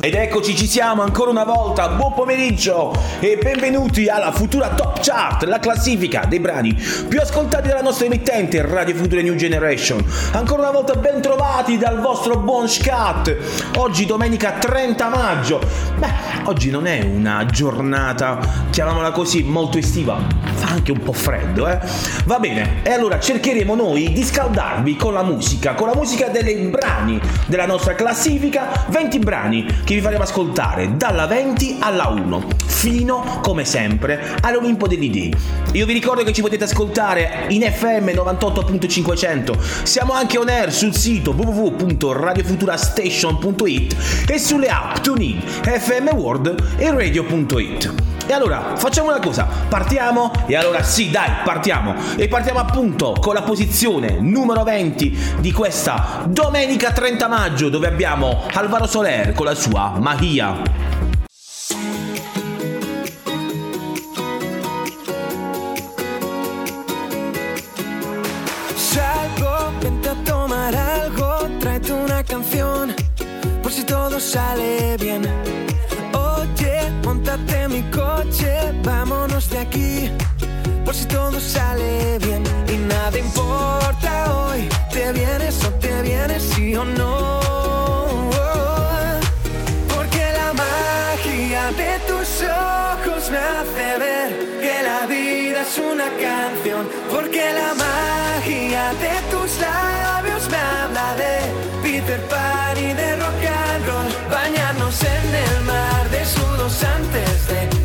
ed eccoci, ci siamo ancora una volta. Buon pomeriggio e benvenuti alla futura Top Chart, la classifica dei brani più ascoltati dalla nostra emittente Radio Futura New Generation. Ancora una volta ben trovati dal vostro buon Scat. Oggi domenica 30 maggio. Beh, oggi non è una giornata, chiamiamola così, molto estiva. Fa anche un po' freddo, eh? Va bene, e allora cercheremo noi di scaldarvi con la musica, con la musica dei brani della nostra classifica 20 brani che vi faremo ascoltare dalla 20 alla 1 fino come sempre all'Olimpo degli Dei. Io vi ricordo che ci potete ascoltare in FM 98.500, siamo anche on air sul sito www.radiofuturastation.it e sulle app TuneIn, FM World e Radio.it. E allora facciamo una cosa, partiamo? E allora sì dai partiamo. E partiamo appunto con la posizione numero 20 di questa domenica 30 maggio dove abbiamo Alvaro Soler con la sua Magia. Sale bien montate mi coche, vámonos de aquí, por si todo sale bien y nada importa hoy, te vienes o te vienes, sí o no. Porque la magia de tus ojos me hace ver que la vida es una canción, porque la magia de tus labios me habla de Peter Pan y de antes de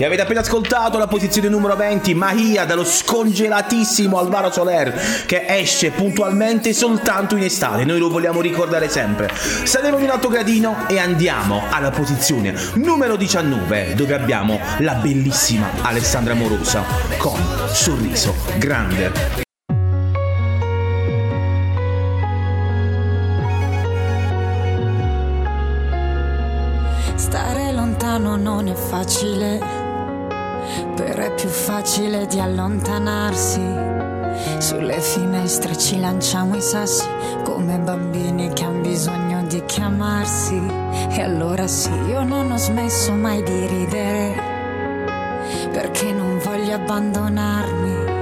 E avete appena ascoltato la posizione numero 20, Mahia dallo scongelatissimo Alvaro Soler, che esce puntualmente soltanto in estate. Noi lo vogliamo ricordare sempre. Saliamo di un altro gradino e andiamo alla posizione numero 19, dove abbiamo la bellissima Alessandra Morosa con Sorriso Grande. Stare lontano non è facile, però è più facile di allontanarsi. Sulle finestre ci lanciamo i sassi come bambini che hanno bisogno di chiamarsi. E allora sì, io non ho smesso mai di ridere, perché non voglio abbandonarmi.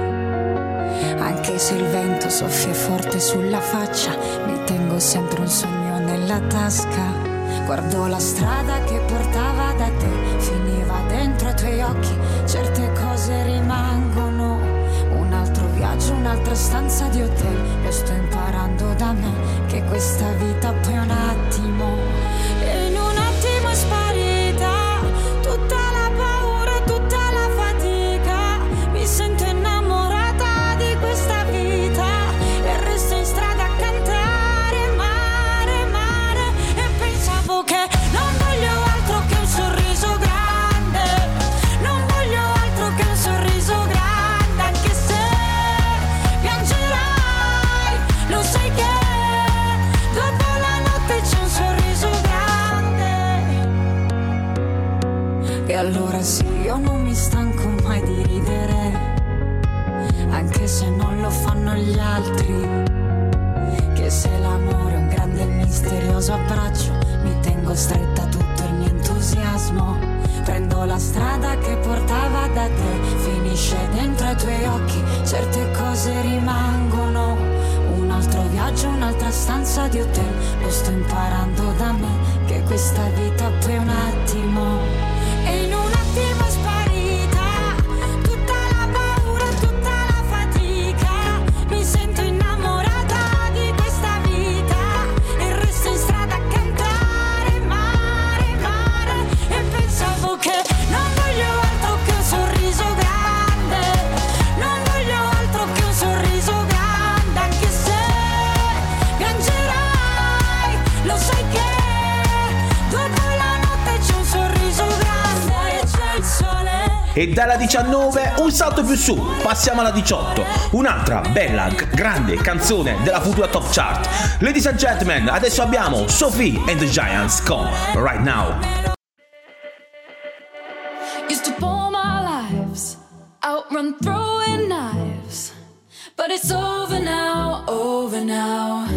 Anche se il vento soffia forte sulla faccia, mi tengo sempre un sogno nella tasca. Guardo la strada che portava da te, dentro ai tuoi occhi, certe cose rimangono. Un altro viaggio, un'altra stanza di hotel. Io sto imparando da me che questa vita poi è un attimo. Allora sì, io non mi stanco mai di ridere, anche se non lo fanno gli altri. Che se l'amore è un grande e misterioso abbraccio, mi tengo stretta tutto il mio entusiasmo. Prendo la strada che portava da te, finisce dentro ai tuoi occhi, certe cose rimangono. Un altro viaggio, un'altra stanza di hotel, lo sto imparando da me, che questa vita poi un attimo. E dalla 19 un salto più su, passiamo alla 18. Un'altra bella, grande canzone della futura top chart. Ladies and gentlemen, adesso abbiamo Sophie and the Giants con Right Now. Used to pour my lives, outrun throwing knives. But it's over now, over now.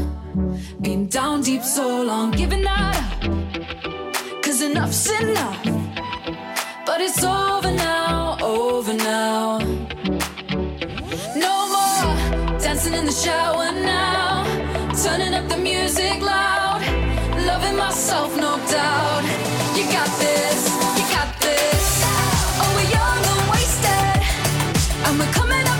Been down deep so long, giving that up. Cause enough's enough. But it's over now, over now. No more dancing in the shower now. Turning up the music loud. Loving myself, no doubt. You got this, you got this. Oh, we're young and wasted. And we're coming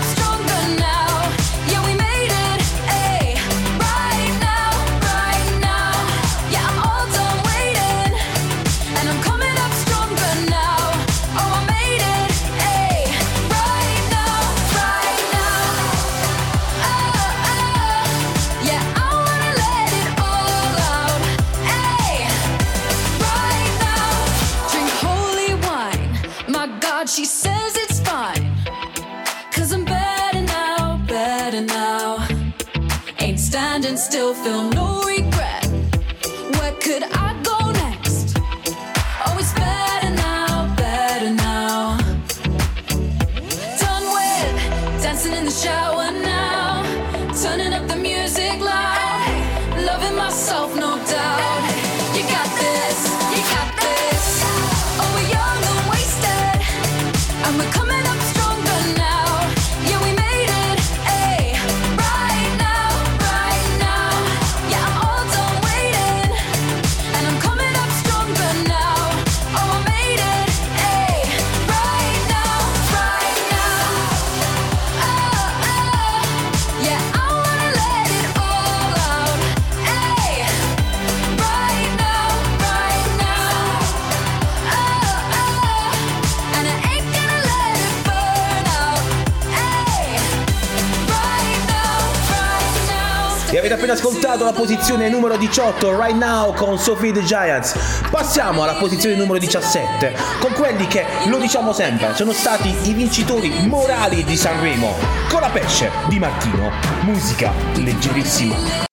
la posizione numero 18, Right Now con Sophie the Giants. Passiamo alla posizione numero 17, con quelli che, lo diciamo sempre, sono stati i vincitori morali di Sanremo, con la pesce di Martino. Musica leggerissima.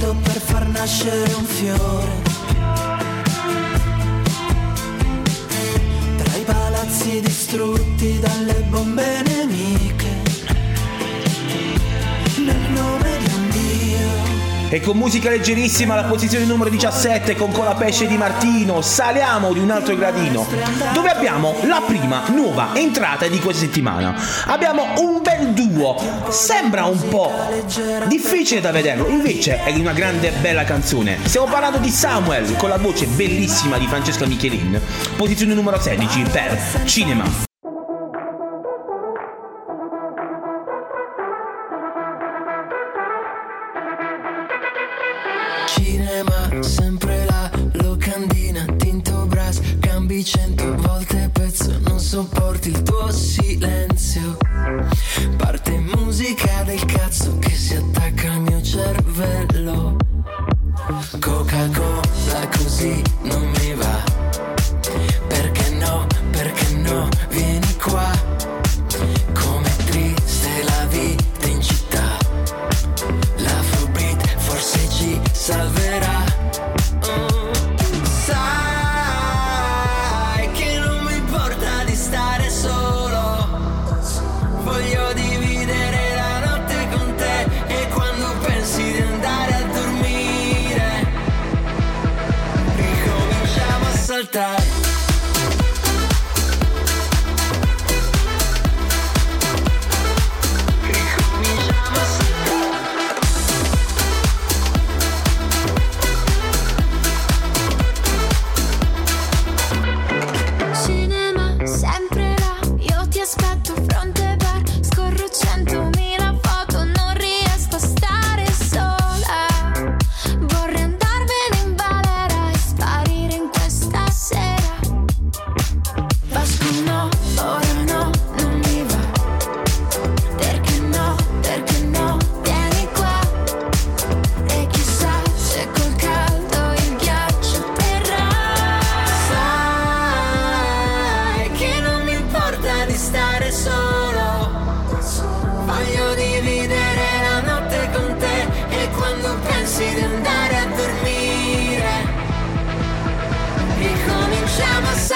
concerto per far nascere un fiore. Tra i palazzi distrutti dalle bombe nemiche. E con musica leggerissima alla posizione numero 17 con Colapesce di Martino saliamo di un altro gradino dove abbiamo la prima nuova entrata di questa settimana. Abbiamo un bel duo, sembra un po' difficile da vederlo, invece è una grande bella canzone. Stiamo parlando di Samuel con la voce bellissima di Francesca Michelin, posizione numero 16 per Cinema. Cinema, sempre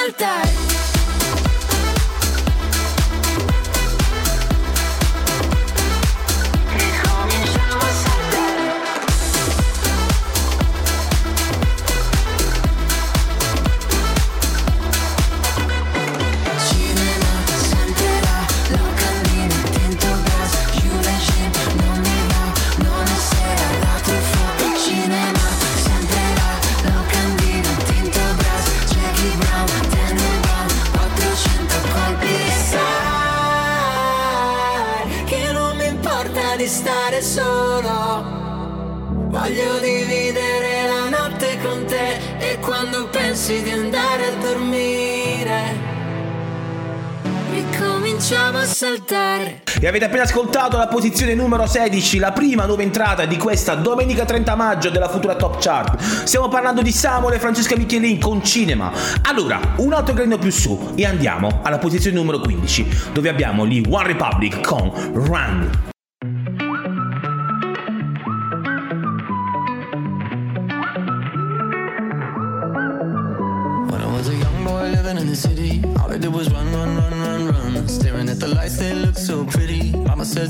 saltar. Avete appena ascoltato la posizione numero 16, la prima nuova entrata di questa domenica 30 maggio della futura Top Chart. Stiamo parlando di Samuel e Francesca Michelin con Cinema. Allora, un altro gradino più su e andiamo alla posizione numero 15, dove abbiamo gli One Republic con Run.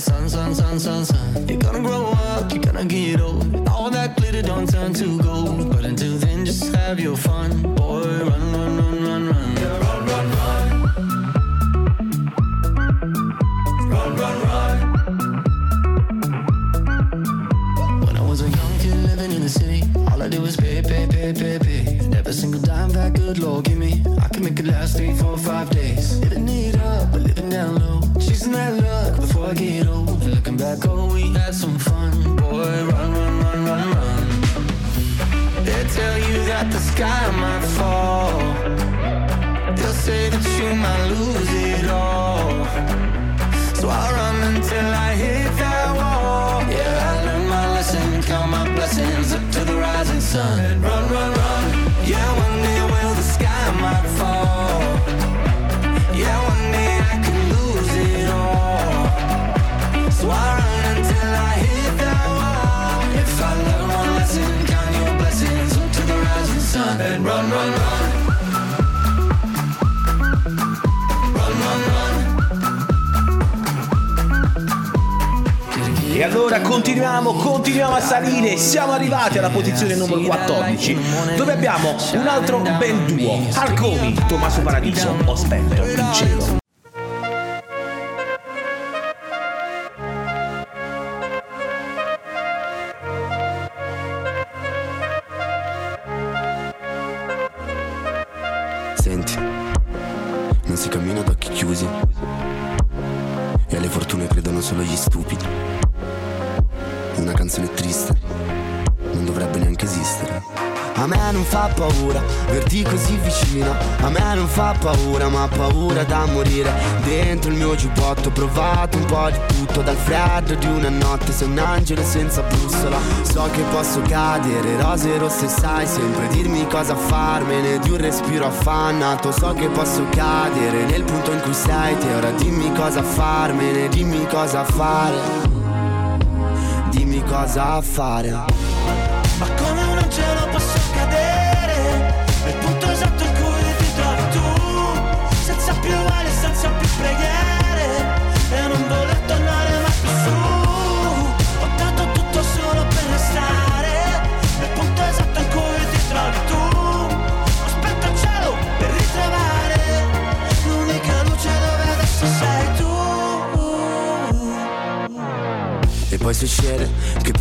said, son, son, son, son, son, you're gonna grow up, you're gonna get old. All that glitter don't turn to gold. But until then, just have your fun. Boy, run, run, run, run, run. Yeah, run, run, run. Run, run. When I was a young kid living in the city, all I did was pay, pay, pay, pay, pay. And every single dime that good Lord give me, I can make it last three, four, five days. Living it up, but living down low. Chasing that love Looking oh, we had some fun. Boy, run, run, run, run, run. They tell you that the sky might fall. They'll say that you might lose it all. So I'll run until I hit that wall. Yeah, I learned my lesson, count my blessings up to the rising sun. Allora continuiamo, continuiamo a salire, siamo arrivati alla posizione numero 14, dove abbiamo un altro bel duo, Arcomi, Tommaso Paradiso, in cielo. Morire. Dentro il mio giubbotto ho provato un po' di tutto. Dal freddo di una notte, sei un angelo senza bussola. So che posso cadere, rose rosse, sai sempre dirmi cosa farmene. Di un respiro affannato, so che posso cadere nel punto in cui sei te. Ora dimmi cosa farmene, dimmi cosa fare. Dimmi cosa fare.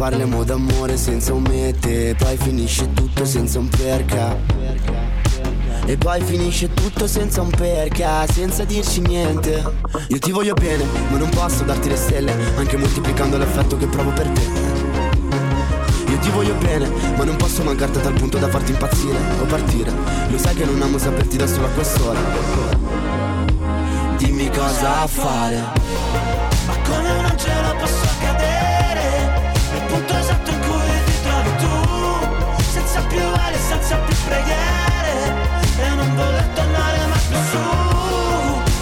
Parliamo d'amore senza un mete poi finisce tutto senza un perché E poi finisce tutto senza un perché Senza dirci niente Io ti voglio bene ma non posso darti le stelle Anche moltiplicando l'affetto che provo per te io ti voglio bene, ma non posso mancarti a tal punto da farti impazzire o partire. Lo sai che non amo saperti da solo a quest'ora. Dimmi cosa fare. Ma come un angelo posso cadere punto esatto in cui ti trovi tu Senza più ali, senza più preghiere. E non voler tornare mai più su.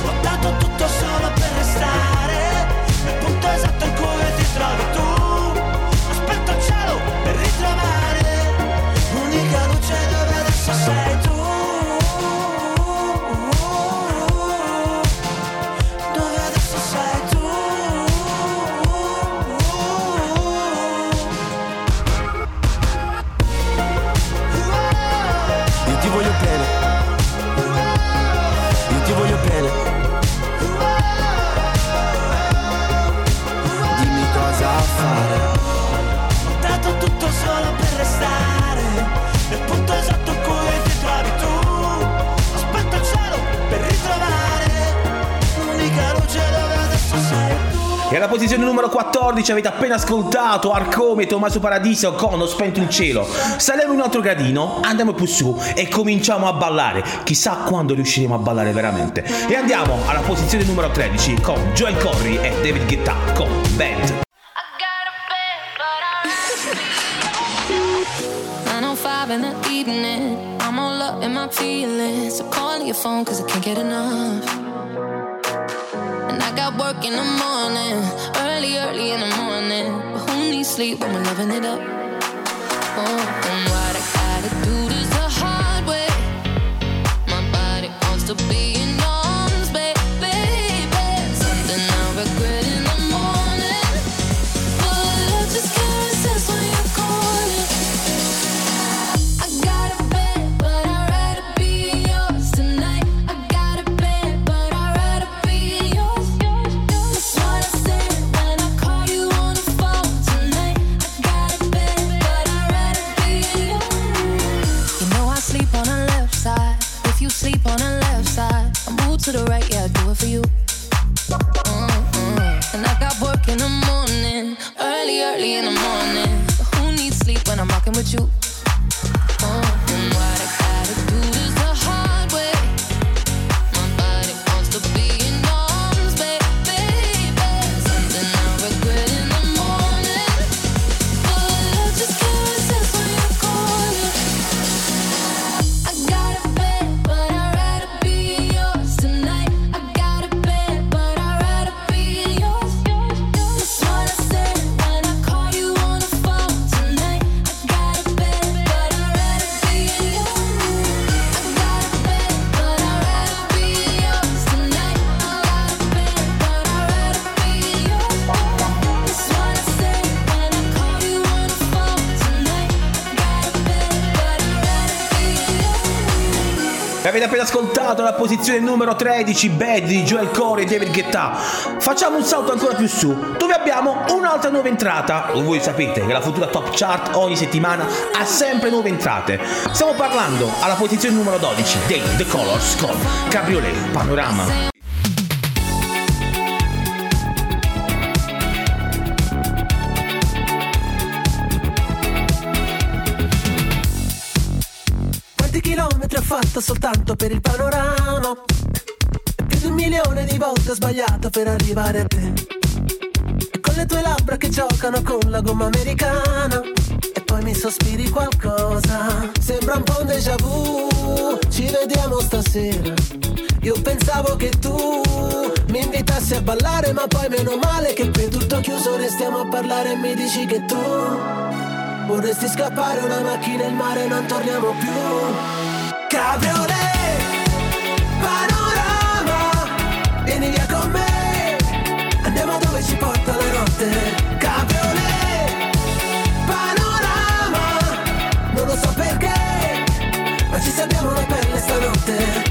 Ho dato tutto solo per restare Nel punto esatto in cui ti trovi tu E alla posizione numero 14 avete appena ascoltato Arcome e Tommaso Paradiso con Ho spento il cielo. Saliamo un altro gradino, andiamo più su e cominciamo a ballare. Chissà quando riusciremo a ballare veramente. E andiamo alla posizione numero 13 con Joel Corry e David Guetta con Bad. 905 in the evening. I'm all up in my feelings. So calling your phone cause I can't get enough. Got work in the morning, early, early in the morning. But who needs sleep when we're loving it up? Oh, and what you? Avete appena ascoltato la posizione numero 13, Bad di Joel Corey e David Guetta. Facciamo un salto ancora più su, dove abbiamo un'altra nuova entrata. Voi sapete che la futura top chart ogni settimana ha sempre nuove entrate. Stiamo parlando alla posizione numero 12 dei The Colors con Cabriolet Panorama. Fatto soltanto per il panorama. E più di un milione di volte ho sbagliato per arrivare a te. E con le tue labbra che giocano con la gomma americana. E poi mi sospiri qualcosa. Sembra un po' un déjà vu. Ci vediamo stasera. Io pensavo che tu mi invitassi a ballare, ma poi meno male che qui tutto chiuso, restiamo a parlare e mi dici che tu vorresti scappare una macchina e il mare non torniamo più. Cabriolet, panorama, vieni via con me, andiamo dove ci porta la notte. Cabriolet, panorama, non lo so perché, ma ci salviamo la pelle stanotte.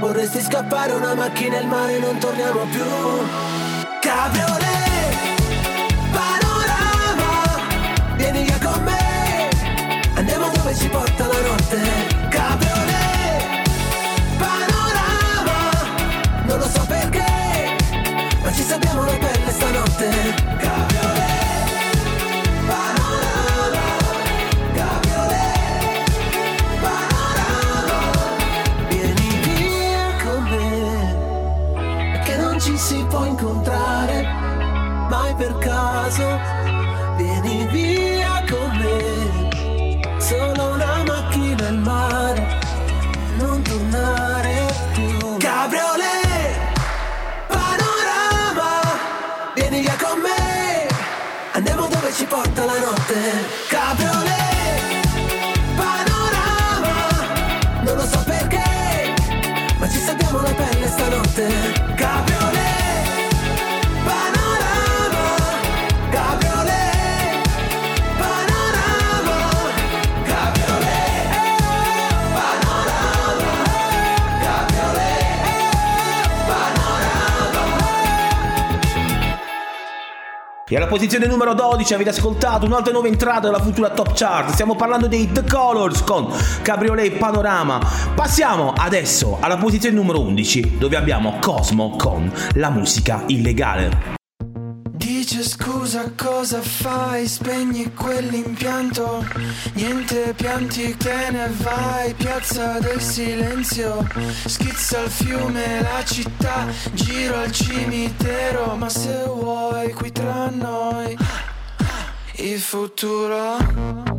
vorresti scappare una macchina e il mare non torniamo più. Cabriolet. dove ci porta la notte E alla posizione numero 12 avete ascoltato un'altra nuova entrata della futura top chart. Stiamo parlando dei The Colors con Cabriolet Panorama. Passiamo adesso alla posizione numero 11 dove abbiamo Cosmo con la musica illegale. Scusa cosa fai, spegni quell'impianto. Niente pianti te ne vai, piazza del silenzio. Schizza il fiume, la città, giro al cimitero. Ma se vuoi qui tra noi, il futuro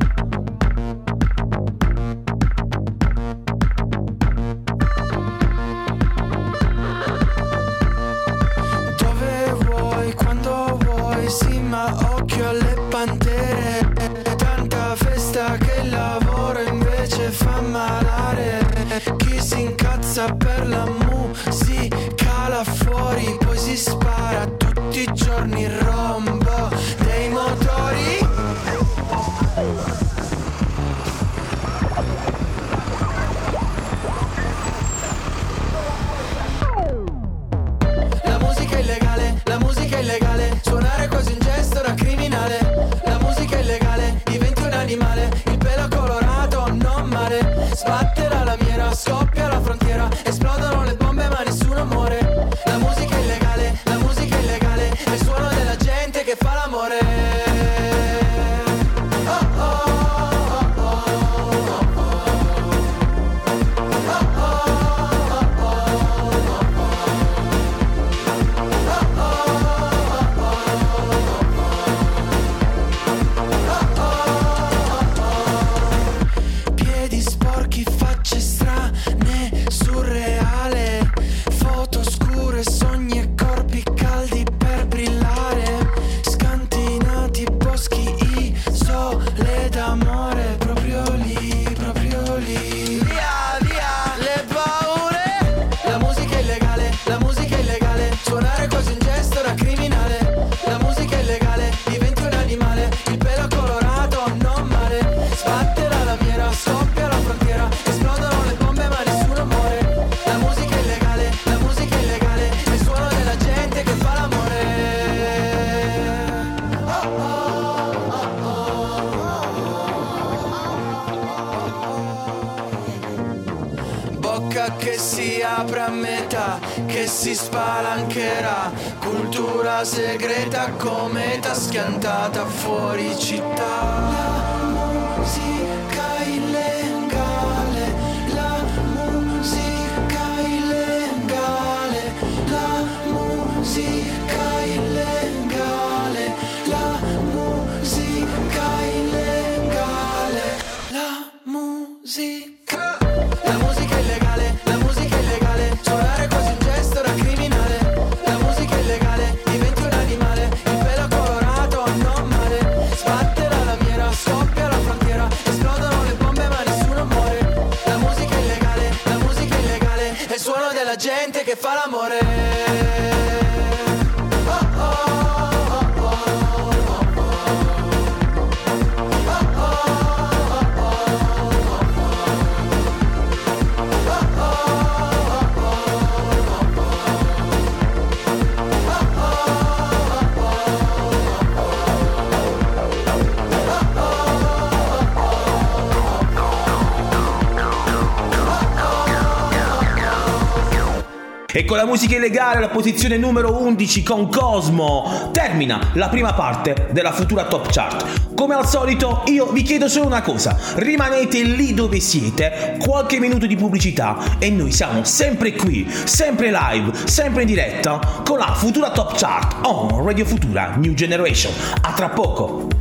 che si spalancherà. Cultura segreta, cometa schiantata fuori città gente che E con la musica illegale alla posizione numero 11 con Cosmo termina la prima parte della futura top chart. Come al solito io vi chiedo solo una cosa, rimanete lì dove siete, qualche minuto di pubblicità e noi siamo sempre qui, sempre live, sempre in diretta con la futura top chart on Radio Futura New Generation. A tra poco!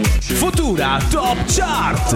Futura Top Chart.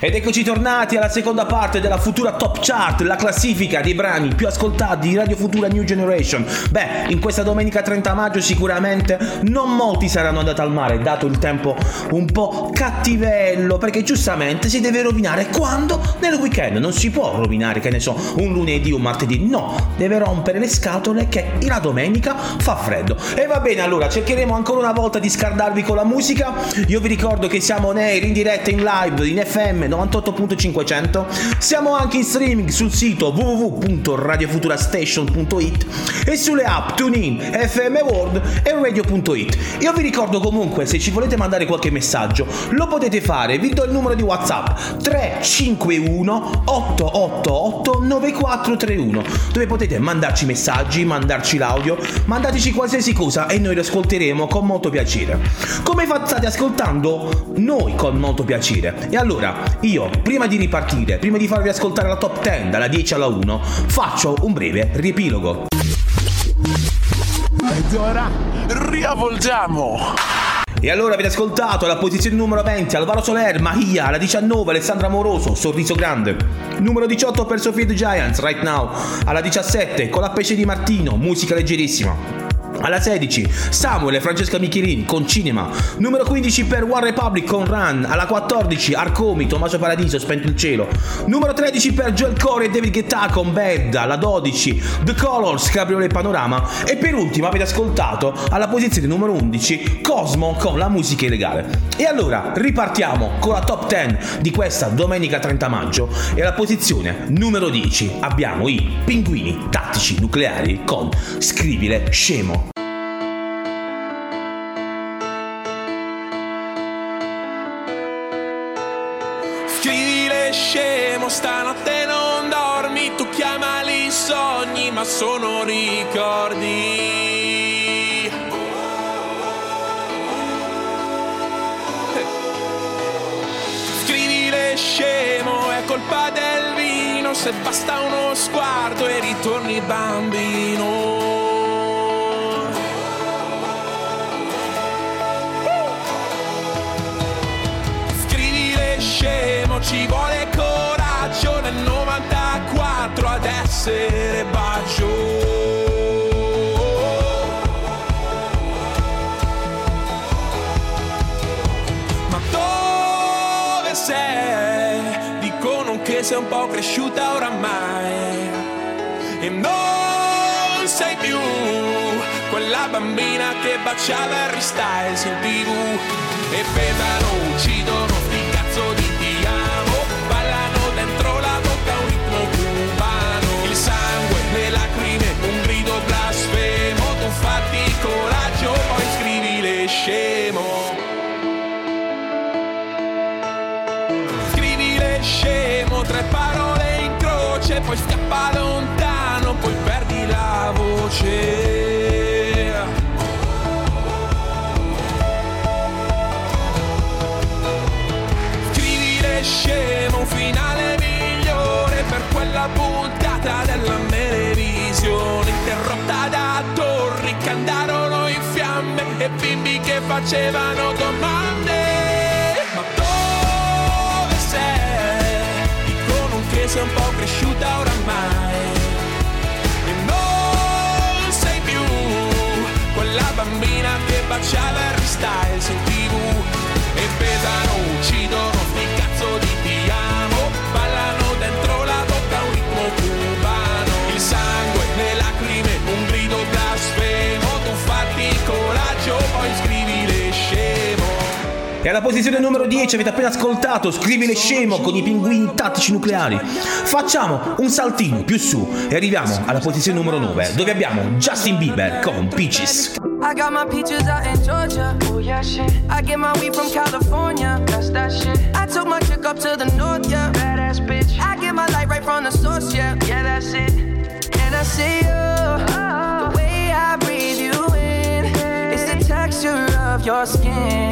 Ed eccoci tornati alla seconda parte della futura Top Chart, la classifica dei brani più ascoltati di Radio Futura New Generation. Beh, in questa domenica 30 maggio sicuramente non molti saranno andati al mare, dato il tempo un po' cattivello, perché giustamente si deve rovinare quando? Nel weekend. Non si può rovinare, che ne so, un lunedì o un martedì. No, deve rompere le scatole che la domenica fa freddo. E va bene, allora cercheremo ancora una volta di scardarvi con la musica. Io vi ricordo che siamo on air, in diretta, in live, in FM 98.500. Siamo anche in streaming sul sito www.radiofuturastation.it e sulle app TuneIn, FM World e Radio.it. Io vi ricordo comunque, se ci volete mandare qualche messaggio, lo potete fare. Vi do il numero di WhatsApp 351 888 9431 dove potete mandarci messaggi, mandarci l'audio, mandateci qualsiasi cosa e noi lo ascolteremo con molto piacere. Come state ascoltando noi con molto piacere. E allora, io, prima di ripartire, prima di farvi ascoltare la top 10 dalla 10 alla 1, faccio un breve riepilogo. Ed ora riavvolgiamo! E allora avete ascoltato alla posizione numero 20 Alvaro Soler, Mahia, alla 19 Alessandra Amoroso, Sorriso Grande. Numero 18 per Sofia the Giants, Right Now. Alla 17 con la pesce di Martino, musica leggerissima. Alla 16 Samuel e Francesca Michelin con Cinema. Numero 15 per One Republic con Run. Alla 14 Arcomi, Tommaso Paradiso, Spento il cielo. Numero 13 per Joel Corey e David Guetta con Bad. Alla 12 The Colors, Cabriolet Panorama. E per ultimo avete ascoltato alla posizione numero 11 Cosmo con la musica illegale. E allora ripartiamo con la top 10 di questa domenica 30 maggio. E alla posizione numero 10 abbiamo i pinguini tattici nucleari con Scrivile scemo. Ma sono ricordi. Scrivile scemo, è colpa del vino, se basta uno sguardo e ritorni bambino. Sei? Dicono che sei un po' cresciuta oramai e non sei più quella bambina che baciava Harry Styles in e bevano, uccidono, poi scappa lontano, poi perdi la voce. Scrivile scemo, un finale migliore per quella puntata della televisione, interrotta da torri che andarono in fiamme e bimbi che facevano domande. Che sei un po' cresciuta oramai. E non sei più quella bambina che baciava Harry Styles in tv e pesano, uccidono, E alla posizione numero 10 avete appena ascoltato Scrivile scemo con i pinguini tattici nucleari. Facciamo un saltino più su e arriviamo alla posizione numero 9 dove abbiamo Justin Bieber con Peaches. I got my peaches out in Georgia. Oh yeah, shit. I get my weed from California. That's that shit. I took my chick up to the north, yeah. Badass bitch. I get my light right from the source, yeah. Yeah, that's it. And I see you. The way I breathe you in. It's the texture of your skin.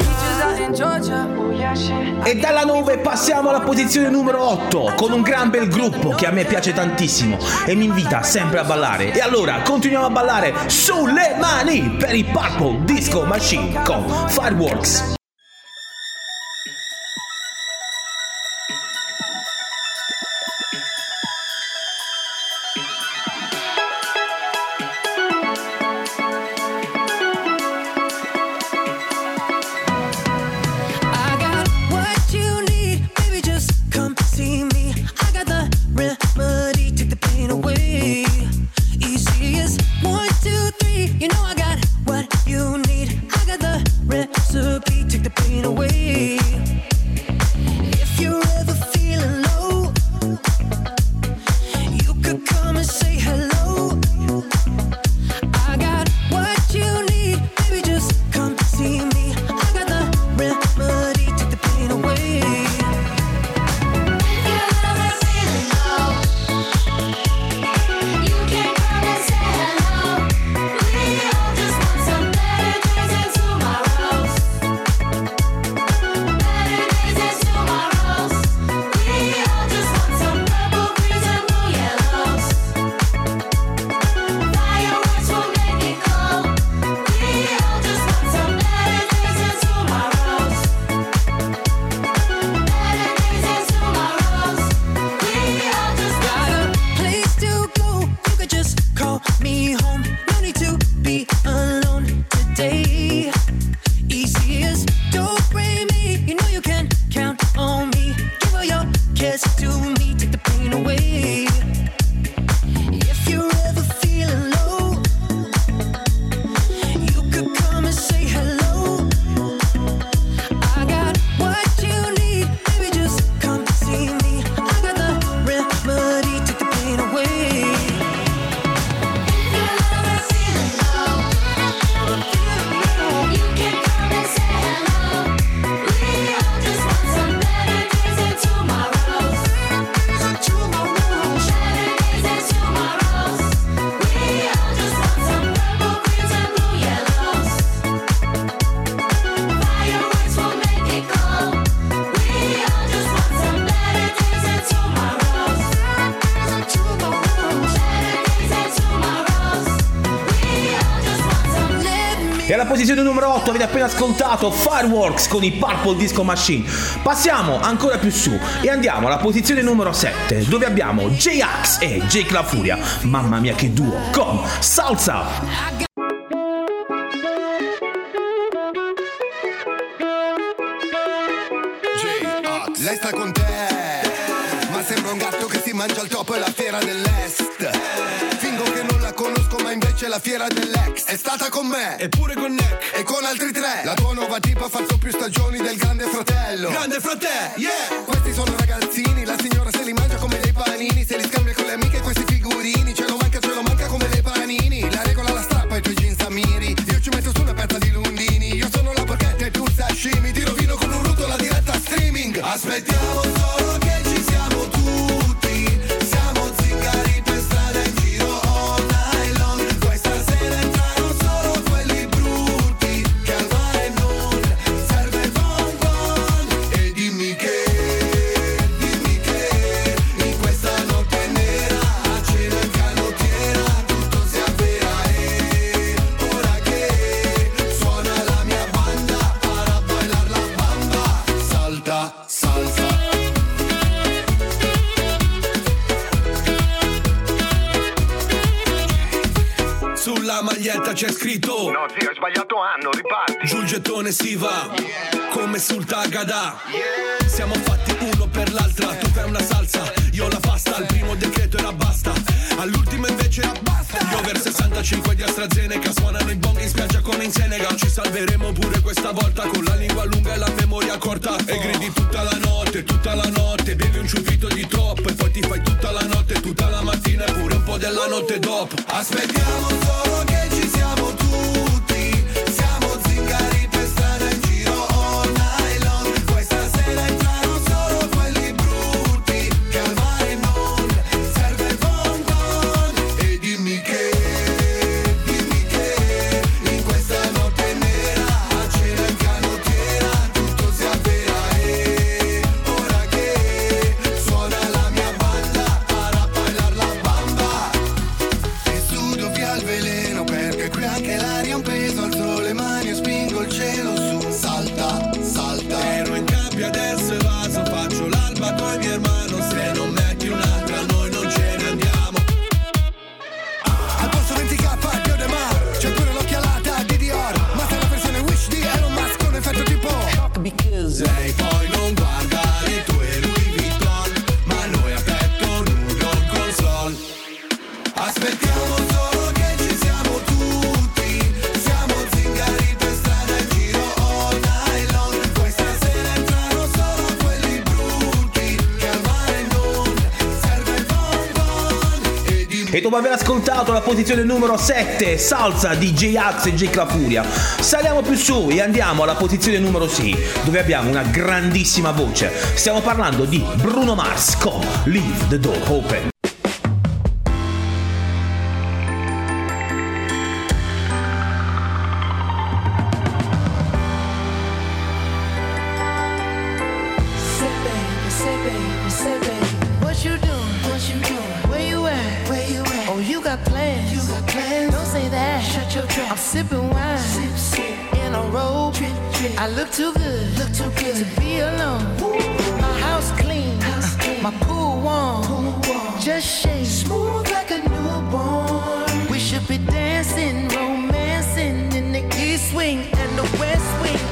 E dalla 9 passiamo alla posizione numero 8 con un gran bel gruppo che a me piace tantissimo e mi invita sempre a ballare. E allora continuiamo a ballare sulle mani per i Purple Disco Machine con Fireworks. Posizione numero 8 avete appena ascoltato Fireworks con i Purple Disco Machine. Passiamo ancora più su e andiamo alla posizione numero 7 dove abbiamo J-Ax e Jake La Furia. Mamma mia che duo con Salsa. Lei sta con te, la fiera dell'ex. È stata con me, eppure con Nick, e con altri tre. La tua nuova tipa ha fatto più stagioni del grande fratello. Grande fratello, yeah! Questi sono ragazzini, la signora se li mangia come dei panini. Se li scambia con le amiche questi figurini. Ce lo manca, ce lo manca come dei panini. La regola la strappa ai tuoi jeans a miri. Io ci metto su una pezza di lundini. Io sono la porchetta e tu sashimi. Ti rovino con un ruto la diretta streaming. Aspettiamo maglietta c'è scritto? No zio hai sbagliato anno riparti. Sul gettone si va Come sul Tagada. Siamo fatti uno per l'altra Tu fai una salsa, io la pasta Al primo decreto era basta All'ultimo invece era basta. Gli over 65 di AstraZeneca Suonano i bong in spiaggia come in Senegal Ci salveremo pure questa volta Con la lingua lunga e la memoria corta E gridi tutta la notte, tutta la notte Bevi un ciuffito di troppo E poi ti fai tutta la notte, tutta la mattina E pure un po' della notte dopo. Aspettiamo solo che ci siamo tutti E dopo aver ascoltato la posizione numero 7, Salsa di J-Ax e J Clafuria, saliamo più su e andiamo alla posizione numero 6, dove abbiamo una grandissima voce. Stiamo parlando di Bruno Mars con Leave the Door Open. Sipping wine. Sip, sip. In a robe. Trip, trip. I look too good. Look too good to be alone. My house clean. House clean. My pool warm. Pool warm. Just shake. Smooth like a newborn. We should be dancing, romancing in the east wing and the west wing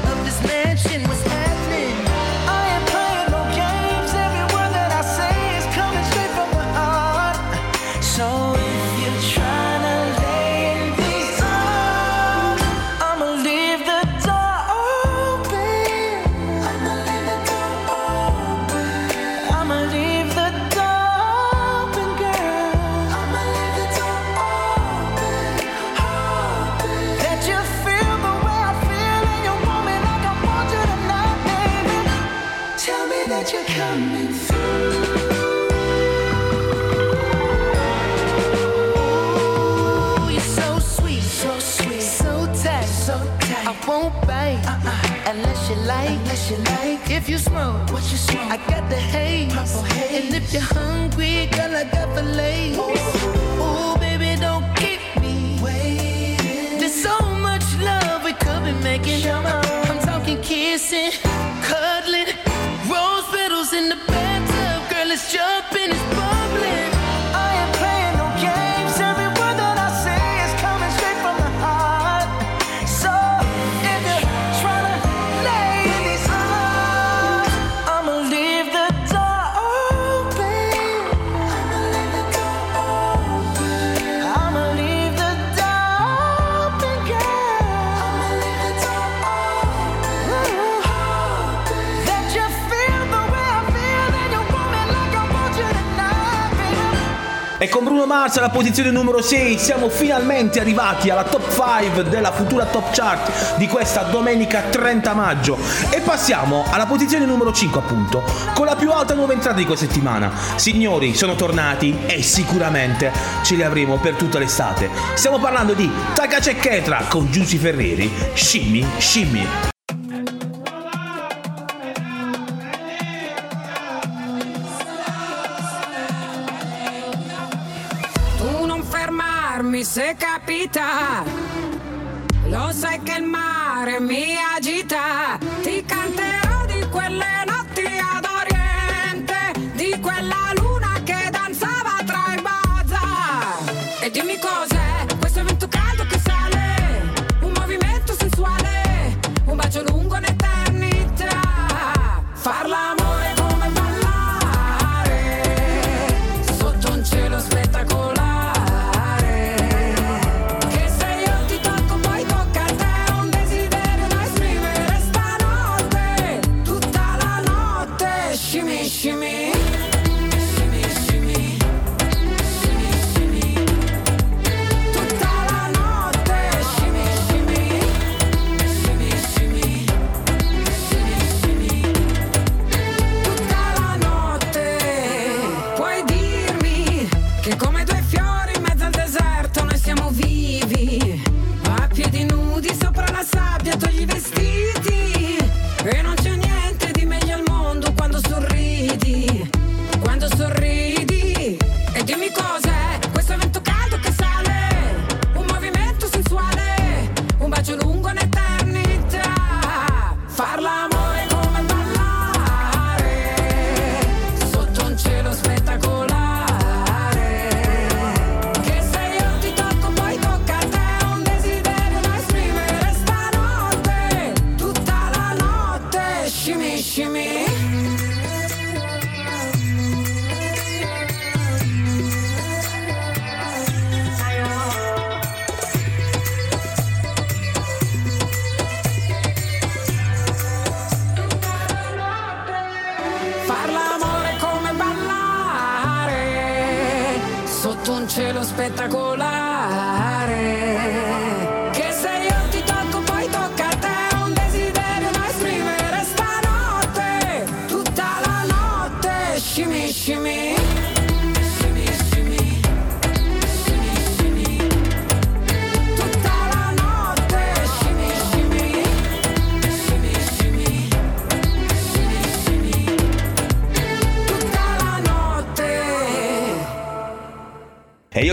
unless you like, unless you like. If you smoke, what you smoke? I got the haze. And if you're hungry, girl, I got the lace. Ooh, baby, don't keep me waiting. There's so much love we could be making. I'm talking kissing, cuddling, rose petals in the bathtub. Girl, it's jumping, Mars alla posizione numero 6 siamo finalmente arrivati alla top 5 della futura top chart di questa domenica 30 maggio. E passiamo alla posizione numero 5 appunto, con la più alta nuova entrata di questa settimana. Signori, sono tornati e sicuramente ce li avremo per tutta l'estate. Stiamo parlando di Takace Ketra con Giussi Ferreri, Shimmy Shimmy. Se capita. Lo sai che il mare mi agita.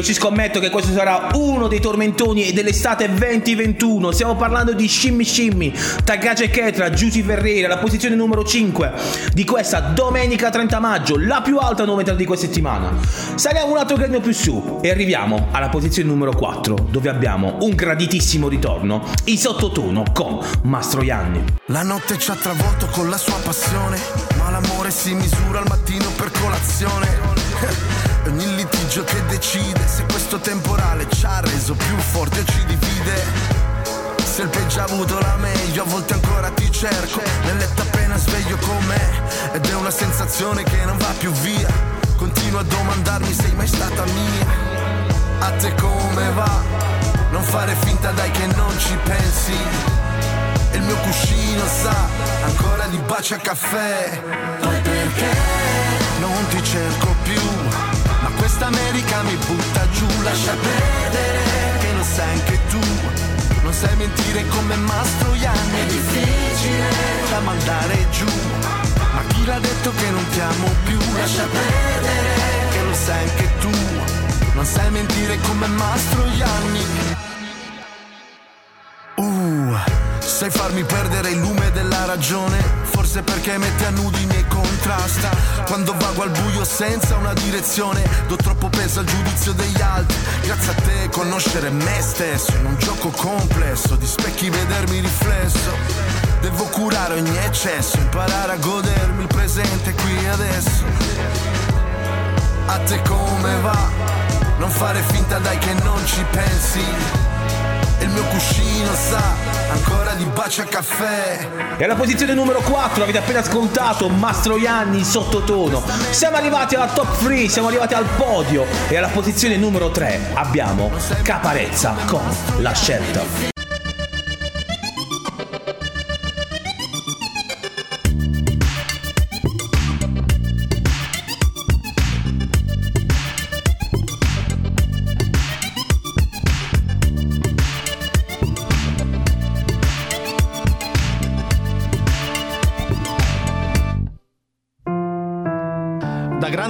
Ci scommetto che questo sarà uno dei tormentoni dell'estate 2021. Stiamo parlando di Shimmy Shimmy, Tagace Ketra, Giusy Ferreira, la posizione numero 5 di questa domenica 30 maggio, la più alta novità di questa settimana. Saliamo un altro gradino più su e arriviamo alla posizione numero 4, dove abbiamo un graditissimo ritorno, i sottotono con Mastro Ianni. La notte ci ha travolto con la sua passione, ma l'amore si misura al mattino per colazione. Ogni litigio che decide se questo temporale ci ha reso più forti o ci divide. Se il peggio ha avuto la meglio, a volte ancora ti cerco. Nel letto appena sveglio con me, ed è una sensazione che non va più via. Continuo a domandarmi sei mai stata mia. A te come va? Non fare finta dai che non ci pensi. E il mio cuscino sa ancora di baci a caffè. Poi perché non ti cerco più? Questa America mi butta giù, lascia perdere che lo sai anche tu. Non sai mentire come Mastro Ianni, è difficile da mandare giù. Ma chi l'ha detto che non ti amo più? Lascia perdere che lo sai anche tu. Non sai mentire come Mastro Ianni. Uh, sai farmi perdere il lume della ragione, forse perché metti a nudo i miei contrasta. Quando vago al buio senza una direzione, do troppo peso al giudizio degli altri. Grazie a te conoscere me stesso, in un gioco complesso, di specchi vedermi riflesso. Devo curare ogni eccesso, imparare a godermi il presente qui e adesso. A te come va? Non fare finta dai che non ci pensi. E il mio cuscino sa ancora di baci a caffè. E alla posizione numero 4 avete appena ascoltato Mastro Ianni sottotono. Siamo arrivati alla top 3, siamo arrivati al podio. E alla posizione numero 3 abbiamo Caparezza con la scelta.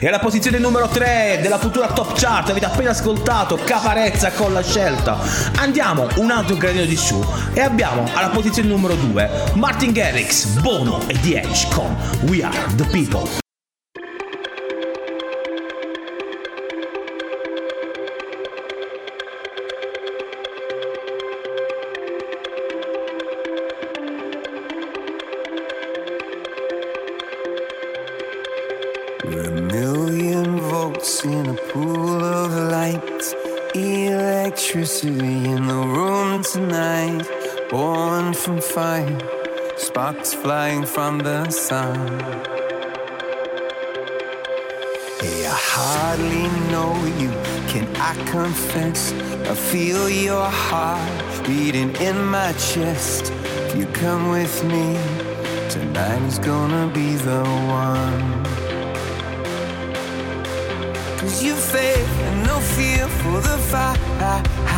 E alla posizione numero 3 della futura top chart avete appena ascoltato Caparezza con la scelta. Andiamo un altro gradino di su e abbiamo alla posizione numero 2 Martin Garrix, Bono e The Edge con We Are The People. Sparks flying from the sun. Hey, I hardly know you, can I confess? I feel your heart beating in my chest. If you come with me, tonight is gonna be the one. Cause you faith and no fear for the fight.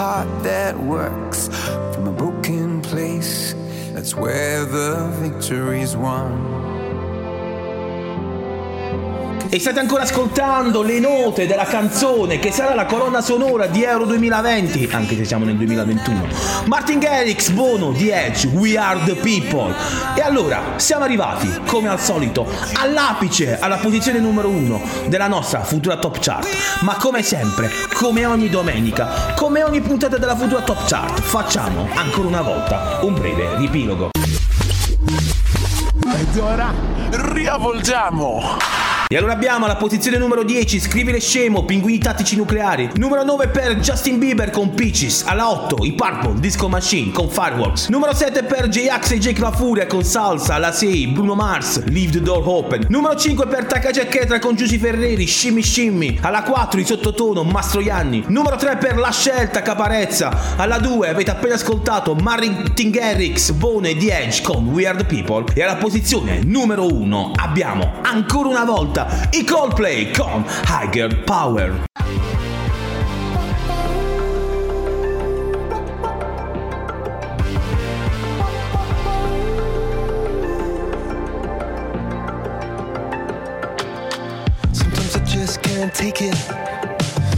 Heart that works. From a broken place, that's where the victory's won. E state ancora ascoltando le note della canzone che sarà la colonna sonora di Euro 2020, anche se siamo nel 2021. Martin Garrix, Bono, The Edge, We Are The People. E allora, siamo arrivati, come al solito, all'apice, alla posizione numero uno della nostra futura top chart. Ma come sempre, come ogni domenica, come ogni puntata della futura top chart, facciamo ancora una volta un breve riepilogo. Ed ora riavvolgiamo. E allora abbiamo alla posizione numero 10 Scrivere scemo, Pinguini tattici nucleari. Numero 9 per Justin Bieber con Peaches. Alla 8 i Purple Disco Machine con Fireworks. Numero 7 per J-Ax e Jake La Furia con Salsa. Alla 6 Bruno Mars, Leave the Door Open. Numero 5 per Taka Giacchetra con Giusy Ferreri, Shimmy Shimmy. Alla 4 i sottotono Mastroianni. Numero 3 per La Scelta Caparezza. Alla 2 avete appena ascoltato Martin Garrix, Bone e The Edge con We Are the People. E alla posizione numero 1 abbiamo ancora una volta i Coldplay con Higher Power. Sometimes I just can't take it.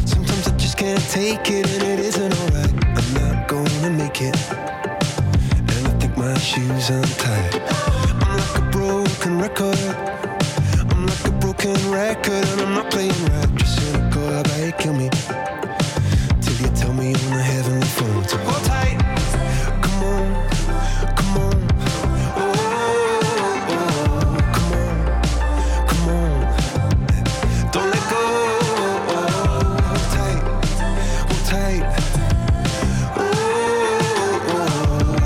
Sometimes I just can't take it, and it isn't alright. I'm not gonna make it. And I think my shoes untied. I'm like a broken record record and I'm not playing rap. Right. Just cynical, how about you kill me? Till you tell me on the heavenly phone. So hold tight. Come on, come on. oh, oh, oh, oh. come on, come on. Don't let go. Tight, hold tight. Oh,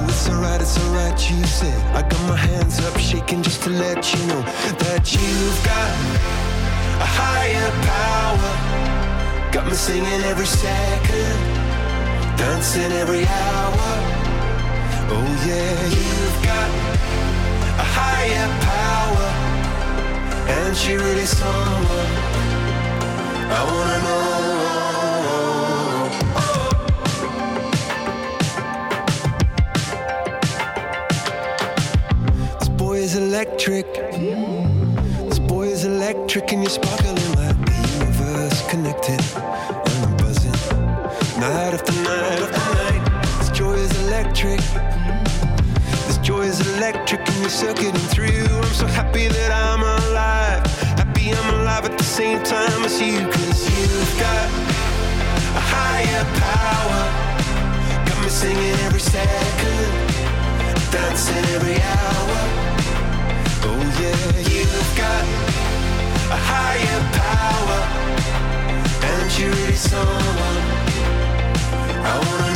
it's alright, it's alright. You said I got my hands up shaking just to let you know that you've got me singing every second, dancing every hour. Oh yeah, you've got a higher power, and she really someone I wanna know. Oh. This boy is electric. This boy is electric, and you're sparkling you're circuiting through. I'm so happy that I'm alive. Happy I'm alive at the same time as you, cause you've got a higher power. Got me singing every second, dancing every hour. Oh yeah, you've got a higher power, and you're really someone I wanna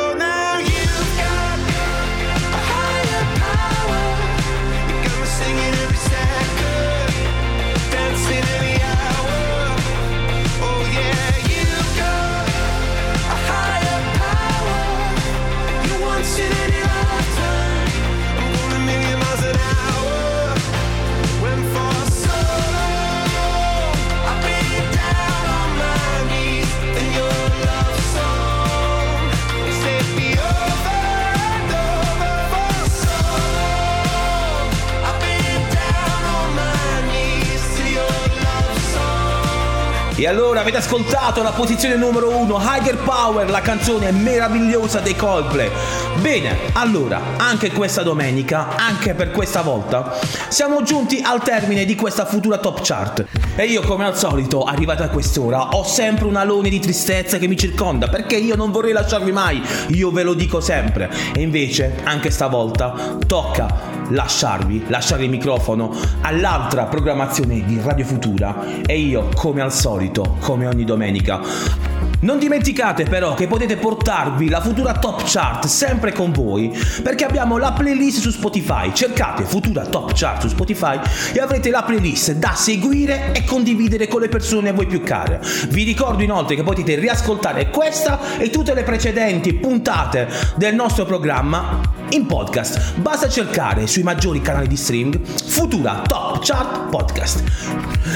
E allora avete ascoltato la posizione numero 1, Higher Power, la canzone meravigliosa dei Coldplay. Bene, allora, anche questa domenica, anche per questa volta, siamo giunti al termine di questa futura top chart. E io, come al solito, arrivata a quest'ora, ho sempre un alone di tristezza che mi circonda, perché io non vorrei lasciarvi mai, io ve lo dico sempre. E invece, anche stavolta, tocca lasciarvi, lasciare il microfono all'altra programmazione di Radio Futura e io, come al solito, come ogni domenica, non dimenticate però che potete portarvi la futura top chart sempre con voi perché abbiamo la playlist su Spotify. Cercate futura top chart su Spotify e avrete la playlist da seguire e condividere con le persone a voi più care. Vi ricordo inoltre che potete riascoltare questa e tutte le precedenti puntate del nostro programma in podcast. Basta cercare sui maggiori canali di streaming Futura Top Chart Podcast.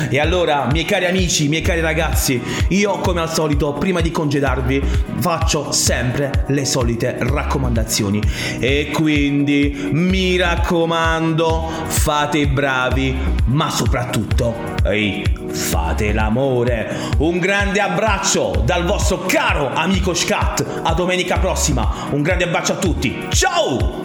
E allora, miei cari amici, miei cari ragazzi, io come al solito, prima di congedarvi, faccio sempre le solite raccomandazioni. E quindi mi raccomando, fate i bravi, ma soprattutto, ehi, fate l'amore. Un grande abbraccio dal vostro caro amico Scat. A domenica prossima. Un grande abbraccio a tutti. Ciao!